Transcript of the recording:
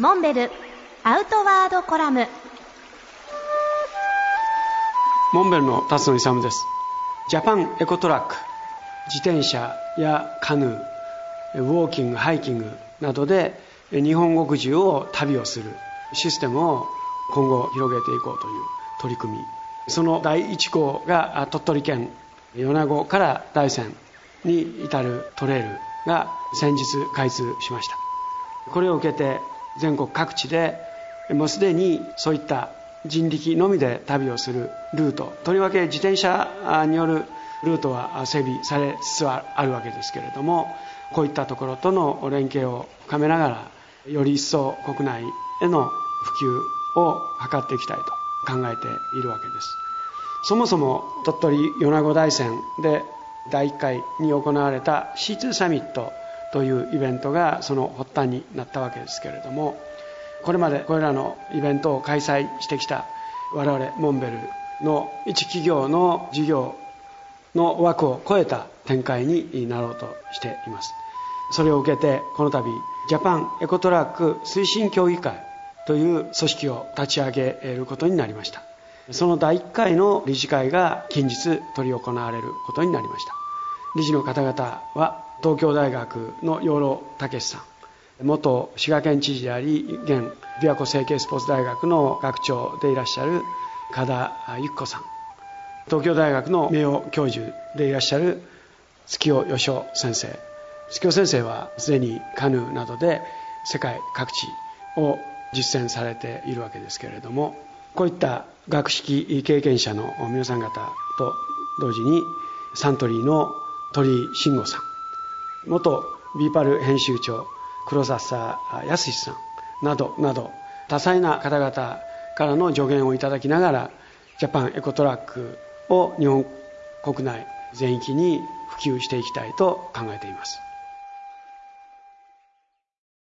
モンベルアウトワードコラム。モンベルの辰野勇です。ジャパンエコトラック自転車やカヌーウォーキングハイキングなどで日本国中を旅をするシステムを今後広げていこうという取り組み。その第1号が鳥取県米子から大山に至るトレイルが先日開通しました。これを受けて全国各地でもうすでにそういった人力のみで旅をするルートとりわけ自転車によるルートは整備されつつあるわけですけれどもこういったところとの連携を深めながらより一層国内への普及を図っていきたいと考えているわけです。そもそも鳥取米子大山で第1回に行われた C2 サミットというイベントがその発端になったわけですけれどもこれまでこれらのイベントを開催してきた我々モンベルの一企業の事業の枠を超えた展開になろうとしています。それを受けてこの度ジャパンエコトラック推進協議会という組織を立ち上げることになりました。その第1回の理事会が近日執り行われることになりました。理事の方々は東京大学の養老武さん元滋賀県知事であり現琵琶湖成形スポーツ大学の学長でいらっしゃる加田由紀子さん東京大学の名誉教授でいらっしゃる月尾義雄先生。月尾先生はすでにカヌーなどで世界各地を実践されているわけですけれどもこういった学識経験者の皆さん方と同時にサントリーの鳥井信吾さん。元ビーパル編集長黒笹康さん。などなど多彩な方々からの助言をいただきながらジャパンエコトラックを日本国内全域に普及していきたいと考えています。